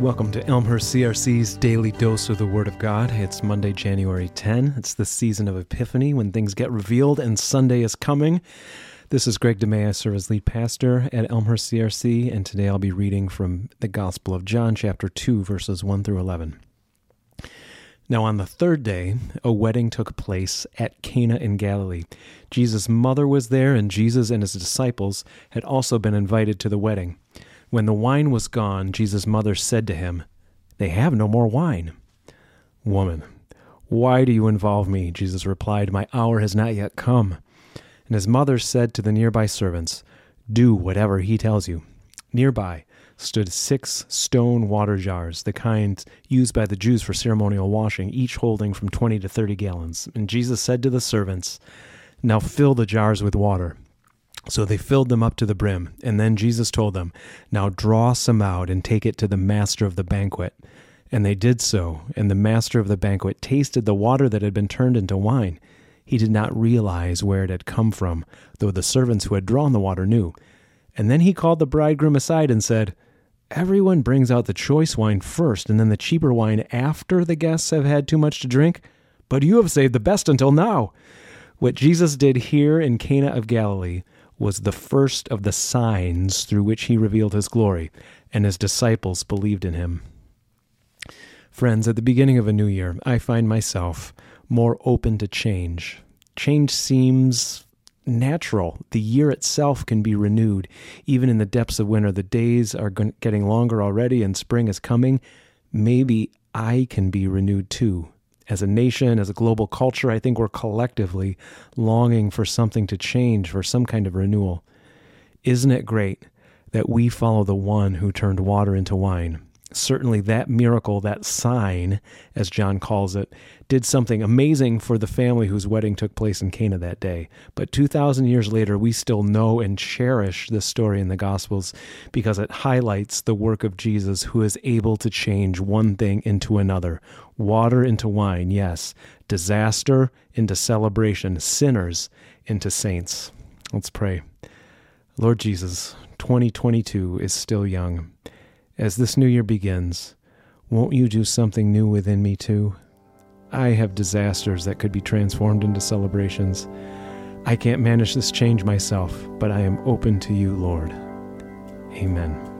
Welcome to Elmhurst CRC's daily dose of the Word of God. It's Monday, January 10. It's the season of Epiphany when things get revealed and Sunday is coming. This is Greg DeMay. I serve as lead pastor at Elmhurst CRC, and today I'll be reading from the Gospel of John, chapter 2, verses 1 through 11. Now, on the third day, a wedding took place at Cana in Galilee. Jesus' mother was there, and Jesus and his disciples had also been invited to the wedding. When the wine was gone, Jesus' mother said to him, They have no more wine. Woman, why do you involve me? Jesus replied, My hour has not yet come. And his mother said to the nearby servants, Do whatever he tells you. Nearby stood six stone water jars, the kind used by the Jews for ceremonial washing, each holding from 20 to 30 gallons. And Jesus said to the servants, Now fill the jars with water. So they filled them up to the brim. And then Jesus told them, Now draw some out and take it to the master of the banquet. And they did so. And the master of the banquet tasted the water that had been turned into wine. He did not realize where it had come from, though the servants who had drawn the water knew. And then he called the bridegroom aside and said, Everyone brings out the choice wine first, and then the cheaper wine after the guests have had too much to drink. But you have saved the best until now. What Jesus did here in Cana of Galilee was the first of the signs through which he revealed his glory, and his disciples believed in him. Friends, at the beginning of a new year, I find myself more open to change. Change seems natural. The year itself can be renewed. Even in the depths of winter, the days are getting longer already and spring is coming. Maybe I can be renewed too as a nation, as a global culture, I think we're collectively longing for something to change, for some kind of renewal. Isn't it great that we follow the one who turned water into wine? Certainly that miracle, that sign, as John calls it, did something amazing for the family whose wedding took place in Cana that day. But 2,000 years later, we still know and cherish this story in the Gospels because it highlights the work of Jesus who is able to change one thing into another water into wine, yes, disaster into celebration, sinners into saints. Let's pray. Lord Jesus, 2022 is still young. As this new year begins, won't you do something new within me too? I have disasters that could be transformed into celebrations. I can't manage this change myself, but I am open to you, Lord. Amen.